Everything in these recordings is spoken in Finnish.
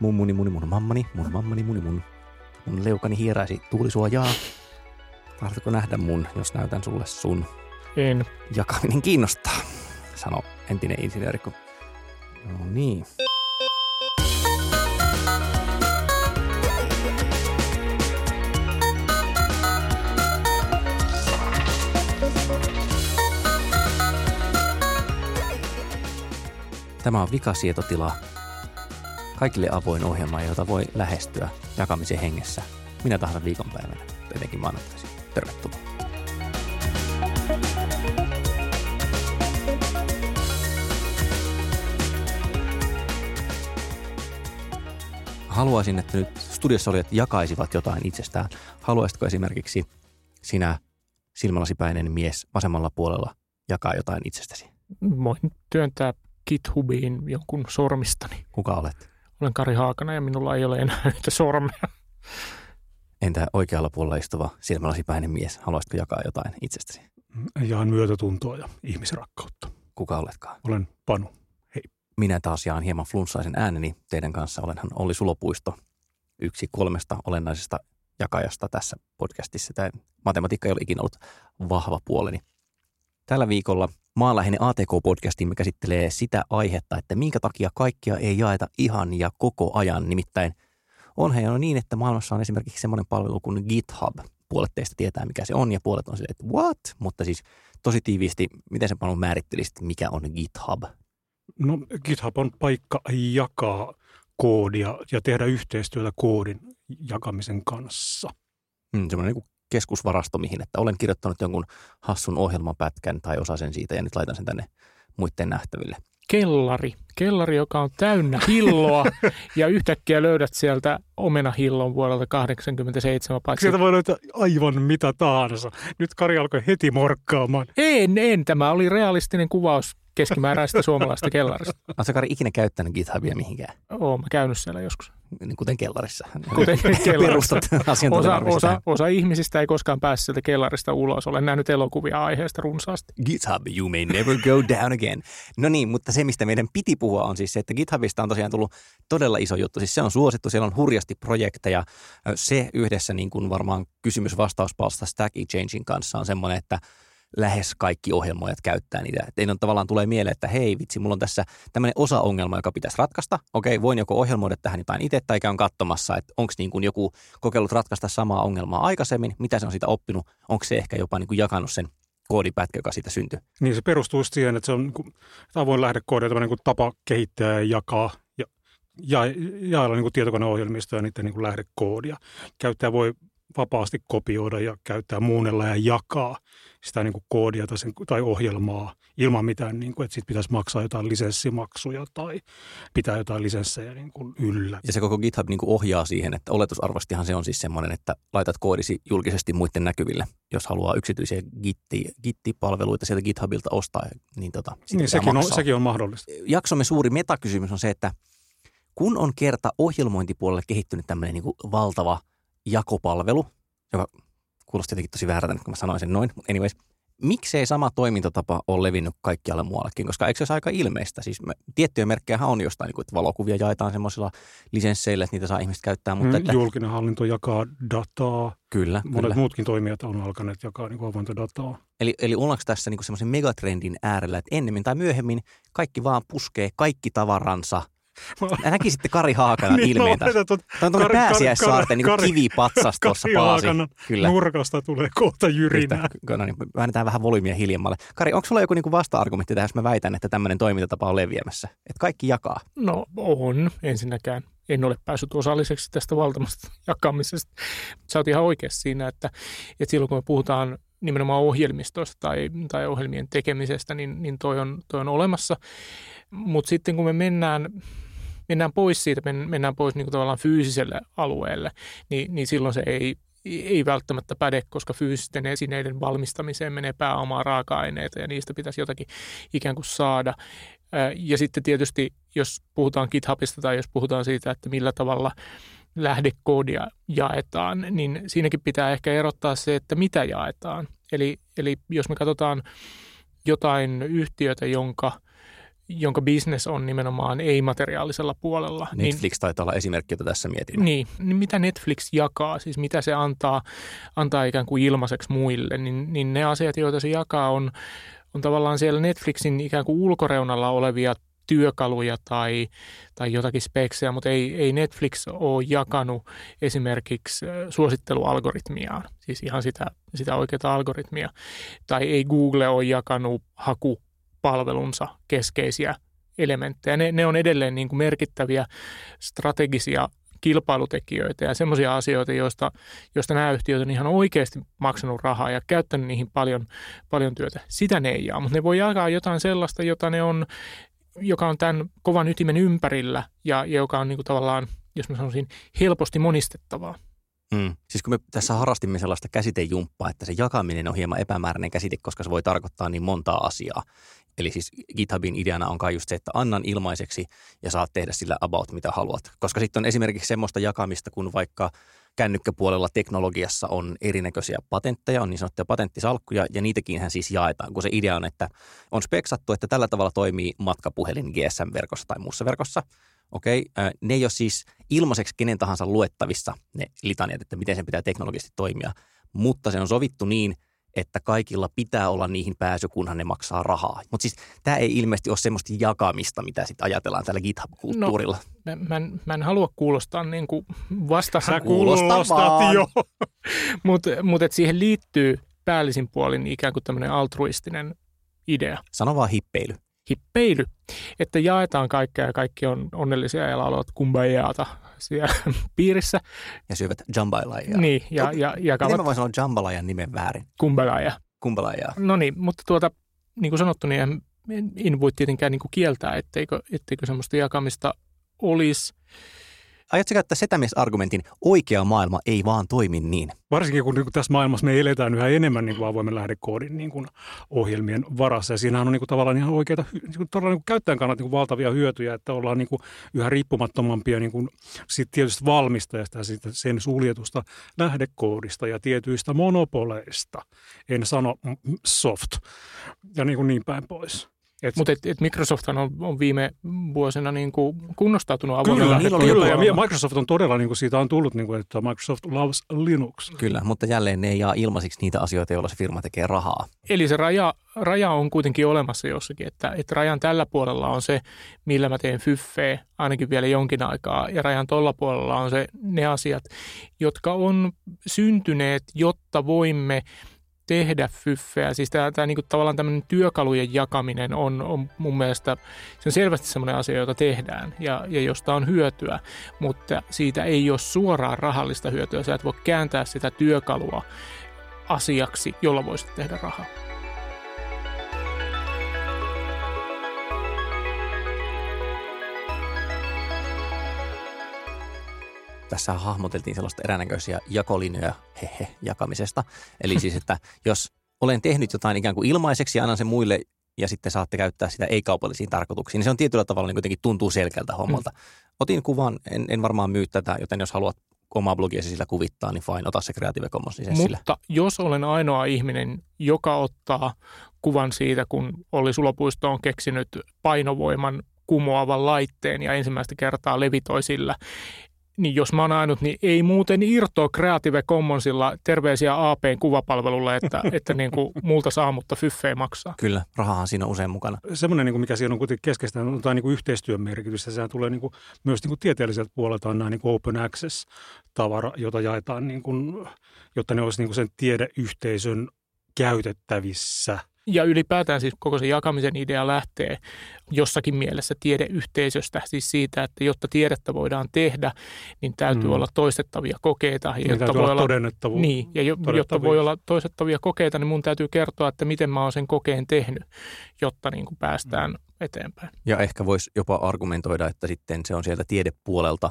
Mun muni muni mun mammani, mun mammani muni mun. Mun leukani hieraisi tuulisuojaa. Tahdotko nähdä mun, jos näytän sulle sun? En. Jakaminen kiinnostaa, sano entinen insinööri. No niin. Tämä on vikasietotila. Kaikille avoin ohjelma, jota voi lähestyä jakamisen hengessä minä tahansa viikonpäivänä, etenkin maanantaisin. Tervetuloa. Haluaisin, että nyt studiossa olijat jakaisivat jotain itsestään. Haluaisitko esimerkiksi sinä silmälasipäinen mies vasemmalla puolella jakaa jotain itsestäsi? Voin työntää GitHubiin jonkun sormistani. Kuka olet? Olen Kari Haakana ja minulla ei ole enää yhtä sormea. Entä oikealla puolella istuva silmälasipäinen mies? Haluaisitko jakaa jotain itsestäsi? Jaan myötätuntoa ja ihmisrakkautta. Kuka oletkaan? Olen Panu. Minä taas jaan hieman flunssaisen ääneni teidän kanssa. Olenhan Olli Sulopuisto, yksi kolmesta olennaisesta jakajasta tässä podcastissa. Tämä matematiikka ei ole ikinä ollut vahva puoleni. Tällä viikolla maanläheinen ATK-podcastimme käsittelee sitä aihetta, että minkä takia kaikkia ei jaeta ihan ja koko ajan. Nimittäin onhan jo niin, että maailmassa on esimerkiksi semmoinen palvelu kuin GitHub. Puolet teistä tietää, mikä se on, ja puolet on silleen, että what? Mutta siis tosi tiiviisti, miten se paljon määrittelisit, mikä on GitHub? No GitHub on paikka jakaa koodia ja tehdä yhteistyötä koodin jakamisen kanssa. Mm, semmoinen niin keskusvarasto, mihin, että olen kirjoittanut jonkun hassun ohjelmapätkän tai osasen siitä ja nyt laitan sen tänne muiden nähtäville. Kellari. Kellari, joka on täynnä hilloa ja yhtäkkiä löydät sieltä omenahillon vuodelta 87. Paitsi Sieltä voi löytää aivan mitä tahansa. Nyt Kari alkoi heti morkkaamaan. en, en. Tämä oli realistinen kuvaus keskimääräistä suomalaista kellarista. Oletko Kari ikinä käyttänyt GitHubia mihinkään, Oon mä käynyt siellä joskus. Niin kuten kellarissa? Kuten kellarissa. Perustat Osa, osa, osa ihmisistä ei koskaan päässyt sieltä kellarista ulos. Olen nähnyt elokuvia aiheesta runsaasti. GitHub, you may never go down again. No niin, mutta se, mistä meidän piti puhua, on siis se, että GitHubista on tosiaan tullut todella iso juttu. Siis se on suosittu, siellä on hurjasti projekteja. Se yhdessä niin kuin varmaan kysymys-vastauspalsta Stack Exchangein kanssa on semmoinen, että lähes kaikki ohjelmoijat käyttää niitä. Et on tavallaan tulee mieleen, että hei vitsi, mulla on tässä tämmöinen osa-ongelma, joka pitäisi ratkaista. Okei, voin joko ohjelmoida tähän jotain itse tai käyn katsomassa, että onko niin kuin joku kokeillut ratkaista samaa ongelmaa aikaisemmin, mitä se on siitä oppinut, onko se ehkä jopa niin kuin jakanut sen koodipätkä, joka siitä syntyy. Niin se perustuu siihen, että se on niin avoin lähdekoodia, tämmöinen niin tapa kehittää ja jakaa ja, ja jaella niin tietokoneohjelmistoja ja niiden niin lähdekoodia. Käyttäjä voi vapaasti kopioida ja käyttää muunnella ja jakaa sitä niin kuin koodia tai, sen, tai ohjelmaa ilman mitään, niin kuin, että siitä pitäisi maksaa jotain lisenssimaksuja tai pitää jotain lisenssejä niin kuin yllä. Ja se koko GitHub niin kuin ohjaa siihen, että oletusarvastihan se on siis semmoinen, että laitat koodisi julkisesti muiden näkyville. Jos haluaa yksityisiä gitti, gittipalveluita sieltä GitHubilta ostaa, niin, tota, Niin sekin on, sekin on mahdollista. Jaksomme suuri metakysymys on se, että kun on kerta ohjelmointipuolelle kehittynyt tämmöinen niin kuin valtava jakopalvelu, joka kuulosti jotenkin tosi väärältä, kun mä sanoin sen noin, mutta anyways, miksei sama toimintatapa ole levinnyt kaikkialle muuallekin, koska eikö se ole aika ilmeistä? Siis me, tiettyjä merkkejä on jostain, niin kuin, että valokuvia jaetaan semmoisilla lisensseillä, että niitä saa ihmiset käyttää, mutta Mm, että, Julkinen hallinto jakaa dataa. kyllä, Monet kyllä. muutkin toimijat on alkaneet jakaa niin avointa dataa. Eli, eli ollaanko tässä niin semmoisen megatrendin äärellä, että ennemmin tai myöhemmin kaikki vaan puskee kaikki tavaransa. Ja näkisitte Kari Haakanan Niin, ilmeen oletan, että Tämä on tuonne pääsiäissaarten niin kivipatsas tuossa paasi. Kyllä. Nurkasta tulee kohta jyrinää. No niin, väännetään vähän volyymiä hiljemmalle. Kari, onko sulla joku niin vasta-argumentti tähän, jos mä väitän, että tämmöinen toimintatapa on leviämässä? Että kaikki jakaa. No on ensinnäkään. En ole päässyt osalliseksi tästä valtavasta jakamisesta. Sä oot ihan oikeassa siinä, että, että silloin kun me puhutaan nimenomaan ohjelmistosta tai, tai ohjelmien tekemisestä, niin, niin toi, on, toi on olemassa. Mutta sitten kun me mennään, mennään pois siitä, mennään pois niin kuin tavallaan fyysiselle alueelle, niin, niin silloin se ei, ei välttämättä päde, koska fyysisten esineiden valmistamiseen menee pääomaa raaka-aineita ja niistä pitäisi jotakin ikään kuin saada. Ja sitten tietysti, jos puhutaan GitHubista tai jos puhutaan siitä, että millä tavalla lähdekoodia jaetaan, niin siinäkin pitää ehkä erottaa se, että mitä jaetaan. Eli, eli jos me katsotaan jotain yhtiötä, jonka – jonka business on nimenomaan ei-materiaalisella puolella. Niin Netflix niin, taitaa olla esimerkki, jota tässä mietin. Niin, niin mitä Netflix jakaa, siis mitä se antaa, antaa ikään kuin ilmaiseksi muille, niin, niin ne asiat, joita se jakaa, on, on tavallaan siellä Netflixin ikään kuin ulkoreunalla olevia työkaluja tai, tai jotakin speksejä, mutta ei, ei Netflix ole jakanut esimerkiksi suosittelualgoritmiaan, siis ihan sitä, sitä oikeaa algoritmia. Tai ei Google ole jakanut haku palvelunsa keskeisiä elementtejä. Ne, ne on edelleen niin kuin merkittäviä strategisia kilpailutekijöitä ja semmoisia asioita, joista, joista nämä yhtiöt on ihan oikeasti maksanut rahaa ja käyttänyt niihin paljon, paljon työtä. Sitä ne ei jaa, mutta ne voi jakaa jotain sellaista, jota ne on, joka on tämän kovan ytimen ympärillä ja, ja joka on niin kuin tavallaan, jos mä sanoisin, helposti monistettavaa. Mm. Siis kun me tässä harrastimme sellaista käsitejumppaa, että se jakaminen on hieman epämääräinen käsite, koska se voi tarkoittaa niin montaa asiaa. Eli siis GitHubin ideana on kai just se, että annan ilmaiseksi ja saat tehdä sillä about mitä haluat. Koska sitten on esimerkiksi semmoista jakamista, kun vaikka kännykkäpuolella teknologiassa on erinäköisiä patentteja, on niin sanottuja patenttisalkkuja, ja niitäkin hän siis jaetaan, kun se idea on, että on speksattu, että tällä tavalla toimii matkapuhelin GSM-verkossa tai muussa verkossa. Okei, okay. ne ei ole siis ilmaiseksi kenen tahansa luettavissa ne litaniat, että miten sen pitää teknologisesti toimia, mutta se on sovittu niin, että kaikilla pitää olla niihin pääsy, kunhan ne maksaa rahaa. Mutta siis tämä ei ilmeisesti ole semmoista jakamista, mitä sitten ajatellaan tällä GitHub-kulttuurilla. No, mä, mä, en, mä en halua kuulostaa niin kuin vastahan. Sä kuulostat jo. Mutta mut, siihen liittyy päällisin puolin ikään kuin tämmöinen altruistinen idea. Sano vaan hippeily hippeily, että jaetaan kaikkea ja kaikki on onnellisia ja laulavat kumbajaata siellä piirissä. Ja syövät jambalajaa. Niin, ja, ja jakavat... Miten mä voin sanoa jambalajan nimen väärin? Kumbalaja. Kumbalaja. No niin, mutta tuota, niin kuin sanottu, niin en, en voi tietenkään niin kuin kieltää, etteikö, etteikö semmoista jakamista olisi. Aiotko käyttää setämiesargumentin, oikea maailma ei vaan toimi niin? Varsinkin kun niin tässä maailmassa me eletään yhä enemmän niin kuin avoimen lähdekoodin niin kuin ohjelmien varassa. Ja siinähän on niin kuin tavallaan ihan oikeita, niin kuin, todella niin kuin käyttäjän kannalta niin kuin valtavia hyötyjä, että ollaan niin kuin yhä riippumattomampia niin kuin siitä tietystä valmistajasta ja siitä sen suljetusta lähdekoodista ja tietyistä monopoleista. En sano soft ja niin, kuin niin päin pois. Mutta et, et Microsoft on, on viime vuosina niin kuin kunnostautunut avoimella Kyllä, kyllä ja Microsoft on todella, niin kuin siitä on tullut, niin kuin, että Microsoft loves Linux. Kyllä, mutta jälleen ne ei jaa ilmaisiksi niitä asioita, joilla se firma tekee rahaa. Eli se raja, raja on kuitenkin olemassa jossakin, että, että rajan tällä puolella on se, millä mä teen fyffeä ainakin vielä jonkin aikaa, ja rajan tuolla puolella on se ne asiat, jotka on syntyneet, jotta voimme – tehdä fyffeä. Siis tämä, tämä niin kuin tavallaan tämmöinen työkalujen jakaminen on, on mun mielestä, se on selvästi semmoinen asia, jota tehdään ja, ja josta on hyötyä, mutta siitä ei ole suoraan rahallista hyötyä. Sä et voi kääntää sitä työkalua asiaksi, jolla voisit tehdä rahaa. Tässä hahmoteltiin sellaista eränäköisiä jakolinjoja hehe, jakamisesta. Eli siis, että jos olen tehnyt jotain ikään kuin ilmaiseksi ja annan sen muille ja sitten saatte käyttää sitä ei-kaupallisiin tarkoituksiin, niin se on tietyllä tavalla niin kuitenkin tuntuu selkeältä hommalta. Mm. Otin kuvan, en, en varmaan myy tätä, joten jos haluat omaa blogiasi sillä kuvittaa, niin fine, ota se Creative Commons Mutta jos olen ainoa ihminen, joka ottaa kuvan siitä, kun Olli Sulopuisto on keksinyt painovoiman kumoavan laitteen ja ensimmäistä kertaa levitoi sillä, niin jos mä oon ainut, niin ei muuten irtoa Creative Commonsilla terveisiä APn kuvapalvelulle, että, että niin kuin multa saa, mutta fyffei maksaa. Kyllä, rahahan siinä on usein mukana. Semmoinen, niin kuin mikä siinä on kuitenkin keskeistä, on tämä niin kuin yhteistyön merkitys. Ja sehän tulee niin kuin, myös niin kuin tieteelliseltä puolelta on nämä niin kuin open access-tavara, jota jaetaan, niin kuin, jotta ne olisi niin kuin sen tiedeyhteisön käytettävissä – Ja ylipäätään siis koko se jakamisen idea lähtee jossakin mielessä tiedeyhteisöstä, siis siitä, että jotta tiedettä voidaan tehdä, niin täytyy mm. olla toistettavia kokeita. Niin jotta voi olla todennettavuus. Niin, ja jo, jotta voi olla toistettavia kokeita, niin mun täytyy kertoa, että miten mä oon sen kokeen tehnyt, jotta niin kuin päästään mm. eteenpäin. Ja ehkä voisi jopa argumentoida, että sitten se on sieltä tiedepuolelta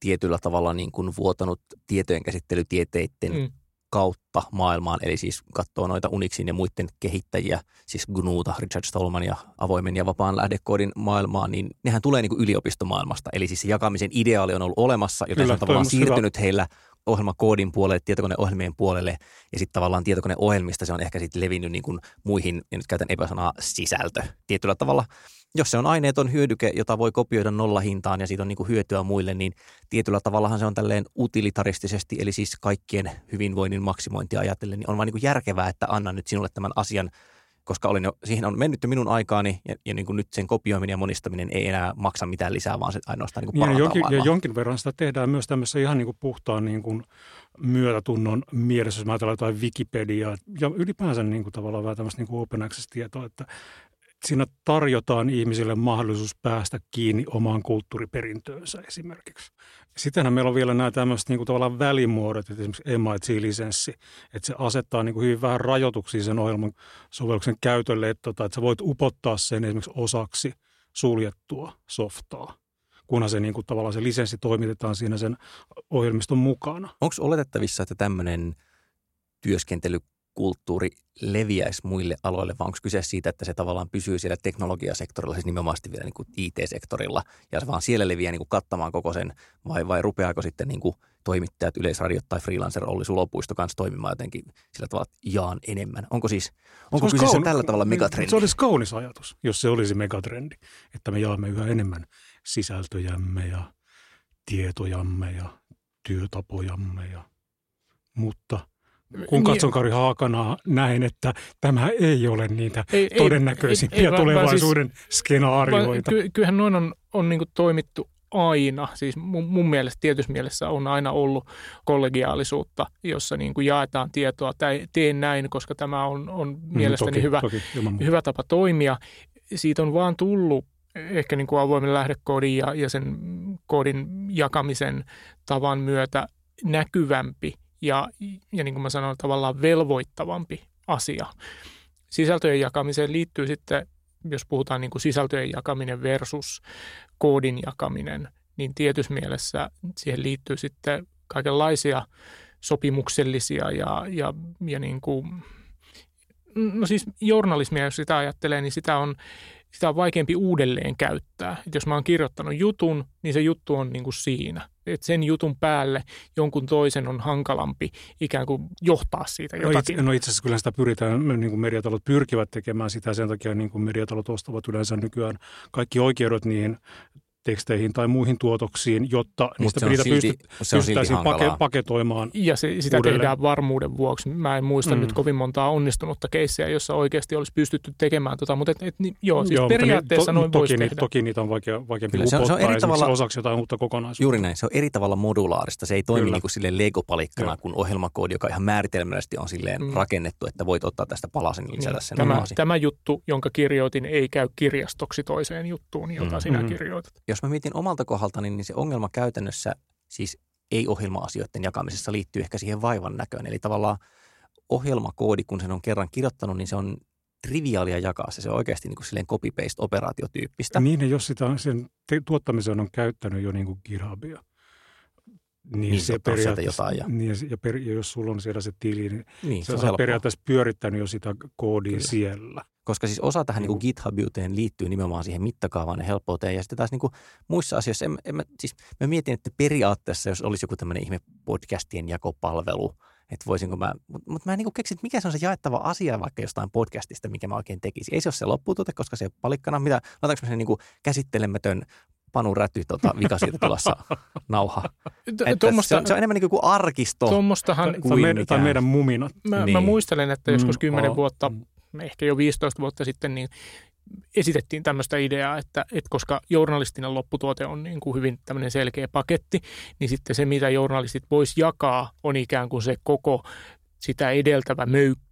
tietyllä tavalla niin kuin vuotanut tietojenkäsittelytieteiden mm kautta maailmaan, eli siis katsoo noita Unixin ja muiden kehittäjiä, siis GNUta, Richard Stallman ja avoimen ja vapaan lähdekoodin maailmaan, niin nehän tulee niin kuin yliopistomaailmasta. Eli siis se jakamisen ideaali on ollut olemassa, joten Kyllä, se on tavallaan siirtynyt hyvä. heillä ohjelmakoodin puolelle, tietokoneohjelmien puolelle, ja sitten tavallaan tietokoneohjelmista se on ehkä sitten levinnyt niin kuin muihin, ja nyt käytän epäsanaa, sisältö. Tietyllä tavalla jos se on aineeton hyödyke, jota voi kopioida nollahintaan ja siitä on niin kuin hyötyä muille, niin tietyllä tavallahan se on tälleen utilitaristisesti, eli siis kaikkien hyvinvoinnin maksimointia ajatellen, niin on vain niin kuin järkevää, että annan nyt sinulle tämän asian, koska olin jo, siihen on mennyt jo minun aikaani ja, ja niin kuin nyt sen kopioiminen ja monistaminen ei enää maksa mitään lisää, vaan se ainoastaan niin kuin niin, jonkin, ja jonkin verran sitä tehdään myös tämmöisessä ihan niin kuin puhtaan niin kuin myötätunnon mielessä, jos mä ajatellaan jotain Wikipediaa ja ylipäänsä niin kuin tavallaan vähän tämmöistä niin kuin open access-tietoa, että siinä tarjotaan ihmisille mahdollisuus päästä kiinni omaan kulttuuriperintöönsä esimerkiksi. Sittenhän meillä on vielä nämä tämmöiset niin kuin tavallaan välimuodot, että esimerkiksi MIT-lisenssi, että se asettaa niin kuin hyvin vähän rajoituksia sen ohjelman sovelluksen käytölle, että, tota, että sä voit upottaa sen esimerkiksi osaksi suljettua softaa kunhan se niin kuin, tavallaan se lisenssi toimitetaan siinä sen ohjelmiston mukana. Onko oletettavissa, että tämmöinen työskentely kulttuuri leviäisi muille aloille, vaan onko kyse siitä, että se tavallaan pysyy siellä teknologiasektorilla, siis nimenomaan vielä niin kuin IT-sektorilla, ja se vaan siellä leviää niin kuin kattamaan koko sen, vai, vai rupeaako sitten niin kuin toimittajat, yleisradiot tai freelancer Olli Sulopuisto kanssa toimimaan jotenkin sillä tavalla, että jaan enemmän. Onko siis, onko se kaun... tällä tavalla megatrendi? Se olisi kaunis ajatus, jos se olisi megatrendi, että me jaamme yhä enemmän sisältöjämme ja tietojamme ja työtapojamme ja, mutta – kun katson Kari Haakanaa, näin, että tämä ei ole niitä ei, todennäköisimpiä ei, ei, tulevaisuuden siis, skenaarioita. Ky, kyllähän noin on, on niin toimittu aina, siis mun, mun mielestä tietyssä mielessä on aina ollut kollegiaalisuutta, jossa niin kuin jaetaan tietoa, tai teen näin, koska tämä on, on mm, mielestäni toki, hyvä, toki, hyvä tapa toimia. Siitä on vaan tullut ehkä niin kuin avoimen lähdekoodin ja, ja sen koodin jakamisen tavan myötä näkyvämpi – ja, ja niin kuin mä sanoin, tavallaan velvoittavampi asia. Sisältöjen jakamiseen liittyy sitten, jos puhutaan niin kuin sisältöjen jakaminen versus koodin jakaminen, niin tietyssä mielessä siihen liittyy sitten kaikenlaisia sopimuksellisia ja, ja, ja niin kuin, no siis journalismia, jos sitä ajattelee, niin sitä on sitä on vaikeampi uudelleen käyttää. Et jos mä oon kirjoittanut jutun, niin se juttu on niin kuin siinä. Et sen jutun päälle jonkun toisen on hankalampi ikään kuin johtaa siitä jotakin. No itse, no itse asiassa kyllä sitä pyritään, niin kuin mediatalot pyrkivät tekemään sitä, sen takia niin kuin mediatalot ostavat yleensä nykyään kaikki oikeudet niihin teksteihin tai muihin tuotoksiin, jotta niistä niitä pystyt, pystyttäisiin pake, paketoimaan Ja se, sitä uudelleen. tehdään varmuuden vuoksi. Mä en muista mm. nyt kovin montaa onnistunutta keissiä, jossa oikeasti olisi pystytty tekemään tota, mutta et, et, joo, siis joo, periaatteessa to, noin toki, voisi niitä, tehdä. toki niitä on vaikea, vaikeampi Kyllä, se on, se on eri tavalla, osaksi jotain uutta kokonaisuutta. Juuri näin, se on eri tavalla modulaarista. Se ei toimi niin kuin silleen legopalikkana kuin ohjelmakoodi, joka ihan määritelmällisesti on silleen mm. rakennettu, että voit ottaa tästä palasen ja lisätä sen tämä, tämä juttu, jonka kirjoitin, ei käy kirjastoksi toiseen juttuun, jota mm. sinä mm. kirjoitat. Jos mä mietin omalta kohdalta, niin se ongelma käytännössä siis ei-ohjelma-asioiden jakamisessa liittyy ehkä siihen vaivan näköön. Eli tavallaan ohjelmakoodi, kun sen on kerran kirjoittanut, niin se on triviaalia jakaa se. Se on oikeasti niin kuin silleen copy-paste-operaatiotyyppistä. Niin, jos sitä sen tuottamiseen on käyttänyt jo niin kuin GitHubia, niin, niin se periaatteessa, jotain. Ja... Niin, ja, per, ja jos sulla on siellä se tili, niin, niin se, se on periaatteessa pyörittänyt jo sitä koodia Kyllä. siellä. Koska siis osa tähän niin GitHubiuteen liittyy nimenomaan siihen mittakaavaan ja helppouteen. Ja sitten taas niin kuin muissa asioissa, en, en mä, siis mä mietin, että periaatteessa jos olisi joku tämmöinen ihme podcastien jakopalvelu, että voisinko mä, mutta mut mä en niin keksin, että mikä se on se jaettava asia vaikka jostain podcastista, mikä mä oikein tekisin. Ei se ole se lopputuote, koska se palikkana, mitä, otetaanko mä sen niin käsittelemätön Panu Räty tota, vika siitä tulossa nauha. Tuommoista, se, on, se on enemmän niin kuin arkisto tuommoistahan, kuin meidän, tai meidän muminat. Mä, niin. mä muistelen, että joskus kymmenen mm, vuotta, mm. ehkä jo 15 vuotta sitten, niin esitettiin tämmöistä ideaa, että, että koska journalistinen lopputuote on niin kuin hyvin tämmöinen selkeä paketti, niin sitten se, mitä journalistit vois jakaa, on ikään kuin se koko sitä edeltävä möykky,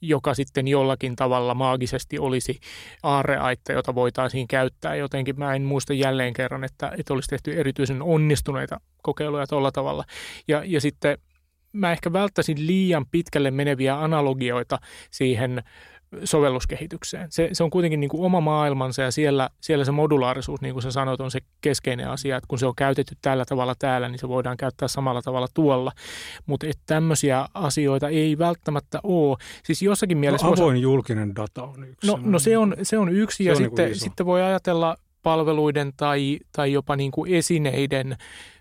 joka sitten jollakin tavalla maagisesti olisi aarreaitta, jota voitaisiin käyttää. Jotenkin mä en muista jälleen kerran, että, että olisi tehty erityisen onnistuneita kokeiluja tuolla tavalla. Ja, ja sitten mä ehkä välttäisin liian pitkälle meneviä analogioita siihen sovelluskehitykseen. Se, se on kuitenkin niin kuin oma maailmansa ja siellä, siellä se modulaarisuus, niin kuin sä sanoit, on se keskeinen asia, että kun se on käytetty tällä tavalla täällä, niin se voidaan käyttää samalla tavalla tuolla. Mutta tämmöisiä asioita ei välttämättä ole. Siis jossakin no, mielessä... No, avoin voisi... julkinen data on yksi. No, no se, on, se on yksi se ja on sitten, niin sitten voi ajatella palveluiden tai, tai jopa niin kuin esineiden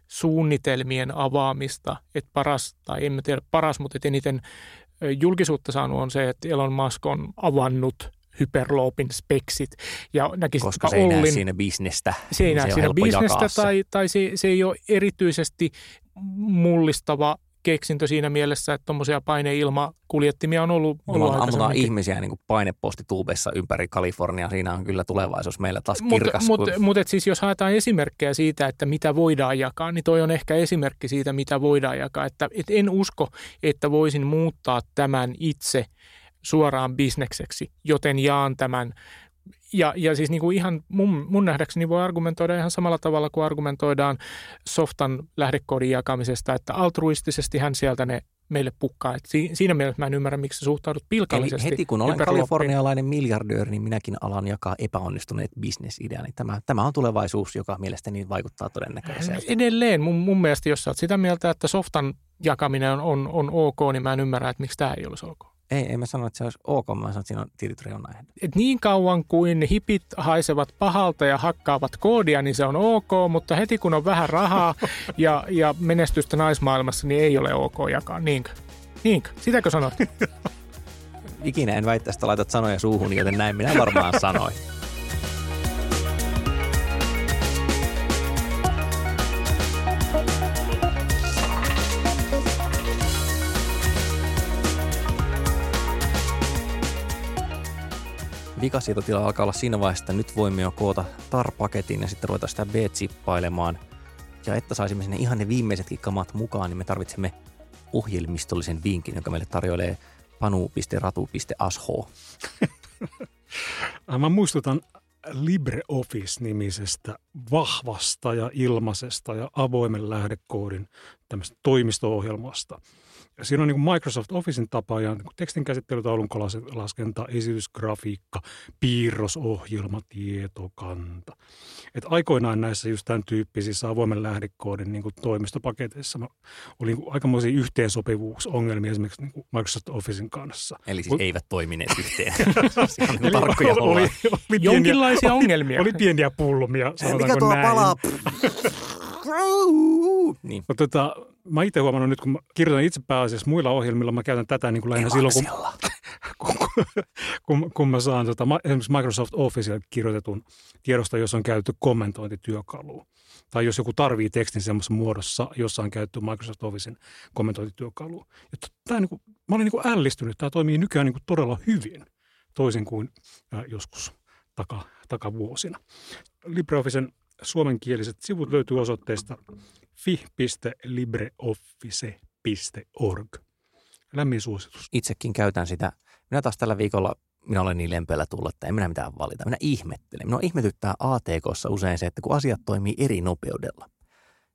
suunnitelmien avaamista, että paras, tai en tiedä paras, mutta eniten julkisuutta saanut on se, että Elon Musk on avannut Hyperloopin speksit. Ja Koska se ei Ollin, näe siinä bisnestä. Se ei niin näe siinä bisnestä tai, tai se, se ei ole erityisesti mullistava keksintö siinä mielessä, että tuommoisia paineilmakuljettimia on ollut, ollut ammutaan ihmisiä niin kuin painepostituubeissa ympäri Kalifornia. Siinä on kyllä tulevaisuus meillä taas kirkas. Mutta mut, mut, siis jos haetaan esimerkkejä siitä, että mitä voidaan jakaa, niin toi on ehkä esimerkki siitä, mitä voidaan jakaa. Että, et en usko, että voisin muuttaa tämän itse suoraan bisnekseksi, joten jaan tämän ja, ja siis niin kuin ihan mun, mun nähdäkseni voi argumentoida ihan samalla tavalla kuin argumentoidaan softan lähdekoodin jakamisesta, että altruistisesti hän sieltä ne meille pukkaa. Et si, siinä mielessä mä en ymmärrä, miksi suhtaudut pilkallisesti. Eli heti kun olen kalifornialainen miljardööri, niin minäkin alan jakaa epäonnistuneet bisnesideani. Niin tämä, tämä on tulevaisuus, joka mielestäni vaikuttaa todennäköisesti. Edelleen mun, mun mielestä, jos sä oot sitä mieltä, että softan jakaminen on, on, on ok, niin mä en ymmärrä, että miksi tämä ei olisi ok. Ei, en mä sano, että se olisi ok, mä sanon, että siinä on tietyt reunaehdot. Et niin kauan kuin hipit haisevat pahalta ja hakkaavat koodia, niin se on ok, mutta heti kun on vähän rahaa ja, ja menestystä naismaailmassa, niin ei ole ok jakaa. Niinkö? Niinkö? Sitäkö sanot? Ikinä en väittäisi, että laitat sanoja suuhun, joten näin minä varmaan sanoin. Vikasietotila alkaa olla siinä vaiheessa, että nyt voimme jo koota tar-paketin ja sitten ruveta sitä B-chippailemaan. Ja että saisimme sinne ihan ne viimeisetkin kamat mukaan, niin me tarvitsemme ohjelmistollisen vinkin, joka meille tarjoilee panu.ratu.asho. Mä muistutan LibreOffice-nimisestä vahvasta ja ilmaisesta ja avoimen lähdekoodin tämmöistä toimisto-ohjelmasta – siinä on niin kuin Microsoft Officein tapa ja niin tekstinkäsittely, taulunkolaskenta, esitysgrafiikka, piirrosohjelma, tietokanta. Et aikoinaan näissä just tämän tyyppisissä avoimen lähdekoodin niin kuin toimistopaketeissa oli niin aikamoisia yhteensopivuusongelmia esimerkiksi niin kuin Microsoft Officein kanssa. Eli siis eivät toimineet yhteen. niin tarkkoja oli, oli, oli, Jonkinlaisia oli, ongelmia. Oli pieniä pullumia, Mikä tuo näin. palaa? niin. Mutta tota, mä itse huomannut nyt, kun mä kirjoitan itse pääasiassa muilla ohjelmilla, mä käytän tätä niin kuin lähinnä silloin, kun, kun, kun, kun mä saan tota, esimerkiksi Microsoft Office kirjoitetun tiedosta, jos on käytetty kommentointityökalua. Tai jos joku tarvii tekstin semmoisessa muodossa, jossa on käytetty Microsoft Officein kommentointityökalua. Ja tää, niin kuin, mä olen niin kuin ällistynyt, tämä toimii nykyään niin kuin todella hyvin, toisin kuin äh, joskus taka, takavuosina. LibreOfficen suomenkieliset sivut löytyy osoitteesta fi.libreoffice.org. Lämmin suositus. Itsekin käytän sitä. Minä taas tällä viikolla, minä olen niin lempeällä tullut, että en minä mitään valita. Minä ihmettelen. Minua ihmetyttää ATKssa usein se, että kun asiat toimii eri nopeudella.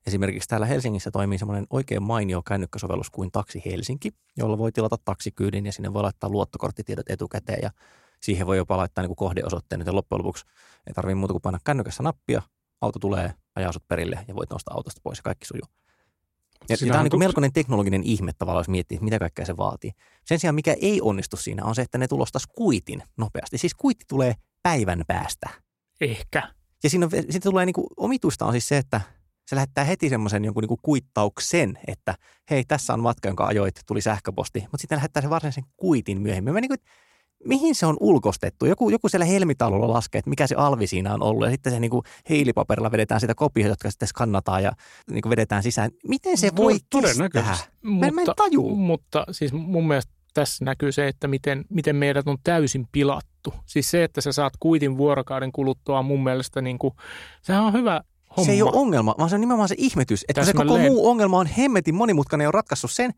Esimerkiksi täällä Helsingissä toimii semmoinen oikein mainio kännykkäsovellus kuin Taksi Helsinki, jolla voi tilata taksikyydin ja sinne voi laittaa luottokorttitiedot etukäteen ja siihen voi jopa laittaa niin kohdeosoitteen, joten loppujen lopuksi ei tarvitse muuta kuin painaa kännykässä nappia, auto tulee, ajaa sut perille ja voit nostaa autosta pois ja kaikki sujuu. Ja tämä on niin melkoinen teknologinen ihme tavallaan, jos miettii, mitä kaikkea se vaatii. Sen sijaan, mikä ei onnistu siinä, on se, että ne tulostaisi kuitin nopeasti. Siis kuitti tulee päivän päästä. Ehkä. Ja siinä on, sitten tulee niin kuin, omituista on siis se, että se lähettää heti semmoisen jonkun niin kuin kuittauksen, että hei, tässä on matka, jonka ajoit, tuli sähköposti. Mutta sitten lähettää se varsinaisen kuitin myöhemmin. Mä niin kuin, mihin se on ulkostettu? Joku, joku siellä helmitaululla laskee, että mikä se alvi siinä on ollut. Ja sitten se niin kuin heilipaperilla vedetään sitä kopia, jotka sitten skannataan ja niin kuin vedetään sisään. Miten se voi kestää? Mä, mä en taju. Mutta siis mun mielestä tässä näkyy se, että miten, miten meidät on täysin pilattu. Siis se, että sä saat kuitin vuorokauden kuluttua mun mielestä, niin kuin, sehän on hyvä homma. Se ei ole ongelma, vaan se on nimenomaan se ihmetys, että se koko muu ongelma on hemmetin monimutkainen ja on ratkaissut sen,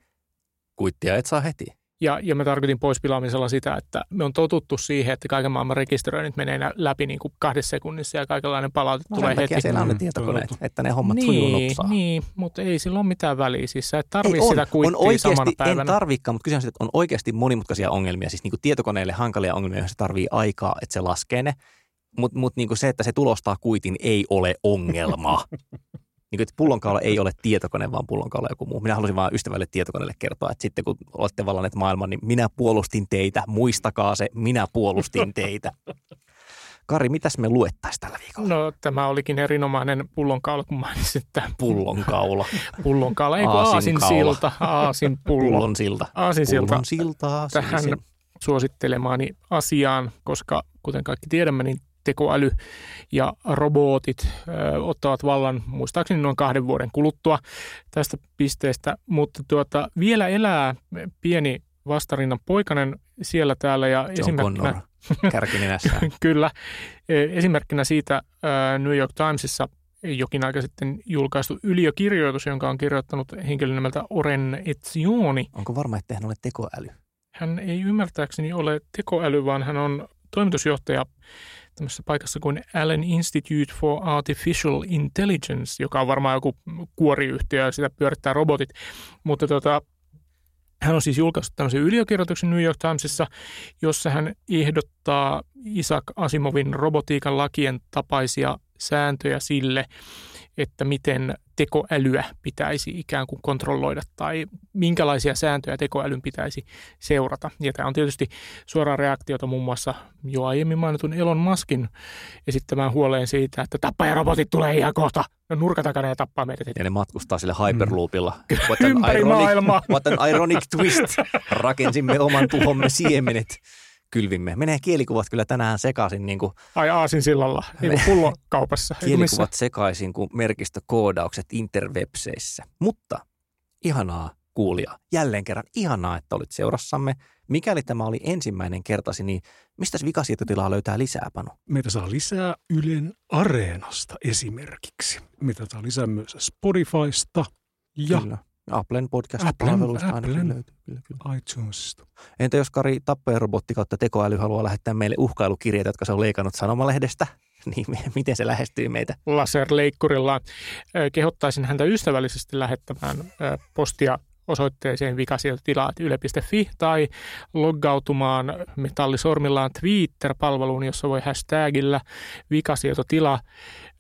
kuittia et saa heti. Ja, ja mä tarkoitin poispilaamisella sitä, että me on totuttu siihen, että kaiken maailman rekisteröinnit menee läpi niin kuin kahdessa sekunnissa ja kaikenlainen palaute No tulee heti. siellä on ne Mm, tietokoneet, totta. että ne hommat sujuu Niin, nopsaa. niin, mutta ei sillä ole mitään väliä. Siis sä et tarvii Ei, on, sitä on kuittia oikeasti, samana en päivänä. tarvikaan, mutta kyse on siitä, että on oikeasti monimutkaisia ongelmia, siis niin kuin tietokoneelle hankalia ongelmia, joissa se tarvii aikaa, että se laskee ne. Mutta mut niin kuin se, että se tulostaa kuitin, ei ole ongelma. niin kuin, että pullonkaula ei ole tietokone, vaan pullonkaula joku muu. Minä halusin vain ystävälle tietokoneelle kertoa, että sitten kun olette vallanneet maailman, niin minä puolustin teitä. Muistakaa se, minä puolustin teitä. Kari, mitäs me luettaisiin tällä viikolla? No tämä olikin erinomainen pullonkaula, kun mainitsit tämän Pullonkaula, pullonkaula. Ei kun Aasinkaula. aasinsilta, aasinpullo. pullon silta. Aasinsilta Pullon siltaa. tähän suosittelemaani asiaan, koska kuten kaikki tiedämme, niin tekoäly ja robotit ö, ottavat vallan muistaakseni noin kahden vuoden kuluttua tästä pisteestä, mutta tuota, vielä elää pieni vastarinnan poikanen siellä täällä ja John esimerkkinä, Connor kärkininässä. kyllä, e, esimerkkinä siitä New York Timesissa jokin aika sitten julkaistu yliökirjoitus, jonka on kirjoittanut henkilö nimeltä Oren Etzioni. Onko varma, että hän ole tekoäly? Hän ei ymmärtääkseni ole tekoäly, vaan hän on toimitusjohtaja tämmöisessä paikassa kuin Allen Institute for Artificial Intelligence, joka on varmaan joku kuoriyhtiö ja sitä pyörittää robotit. Mutta tota, hän on siis julkaissut tämmöisen yliökirjoituksen New York Timesissa, jossa hän ehdottaa Isaac Asimovin robotiikan lakien tapaisia sääntöjä sille, että miten tekoälyä pitäisi ikään kuin kontrolloida tai minkälaisia sääntöjä tekoälyn pitäisi seurata. Ja tämä on tietysti suoraa reaktiota muun muassa jo aiemmin mainitun Elon Muskin esittämään huoleen siitä, että tappajarobotit tulee ihan kohta no nurkan takana ja tappaa meidät. Ja ne matkustaa sille Hyperloopilla. What Ympäri maailmaa. What an ironic twist. Rakensimme oman tuhomme siemenet. Kylvimme. Menee kielikuvat kyllä tänään sekaisin, niin kuin Ai aasin sillalla, niin kuin pullokaupassa. Kielikuvat sekaisin kuin merkistökoodaukset interwebseissä. Mutta ihanaa kuulia. Jälleen kerran ihanaa, että olit seurassamme. Mikäli tämä oli ensimmäinen kertasi, niin mistä vikasietotilaa löytää lisää, Panu? Meitä saa lisää Ylen Areenasta esimerkiksi. Meitä saa lisää myös Spotifysta ja Kyllä. Applen Applen- podcast-palveluista ainakin Applen. löytyy. Kyllä, kyllä. iTunesista. Entä jos Kari tappajarobotti kautta tekoäly haluaa lähettää meille uhkailukirjeitä, jotka se on leikannut sanomalehdestä? Niin mi- miten se lähestyy meitä? laserleikkurilla. Ö, Kehottaisin häntä ystävällisesti lähettämään postia osoitteeseen vikasietotila.yle.fi tai loggautumaan metallisormillaan Twitter-palveluun, jossa voi hashtagillä vikasietotila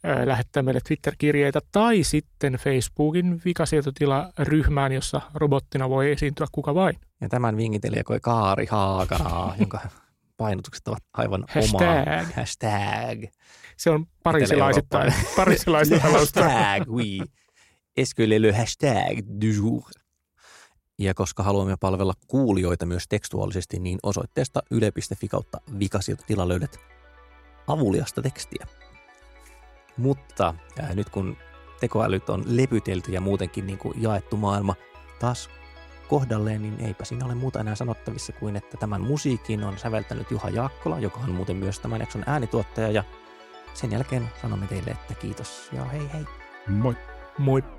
ö, lähettää meille Twitter-kirjeitä tai sitten Facebookin vikasietotila-ryhmään, jossa robottina voi esiintyä kuka vain. Ja tämän vinkitelijä koi Kaari Haakanaa, jonka painotukset ovat aivan Hashtag. omaa. Hashtag. Se on parisilaisittain. Parisilaisittain hashtag, oui. Est-ce que le hashtag du jour? Ja koska haluamme palvella kuulijoita myös tekstuaalisesti, niin osoitteesta yle.fi kautta vikasietotila löydät avuliasta tekstiä. Mutta äh, nyt kun tekoälyt on lepytelty ja muutenkin niin kuin jaettu maailma taas kohdalleen, niin eipä siinä ole muuta enää sanottavissa kuin, että tämän musiikin on säveltänyt Juha Jaakkola, joka on muuten myös tämän jakson äänituottaja. Ja sen jälkeen sanomme teille, että kiitos ja hei hei. Moi. Moi.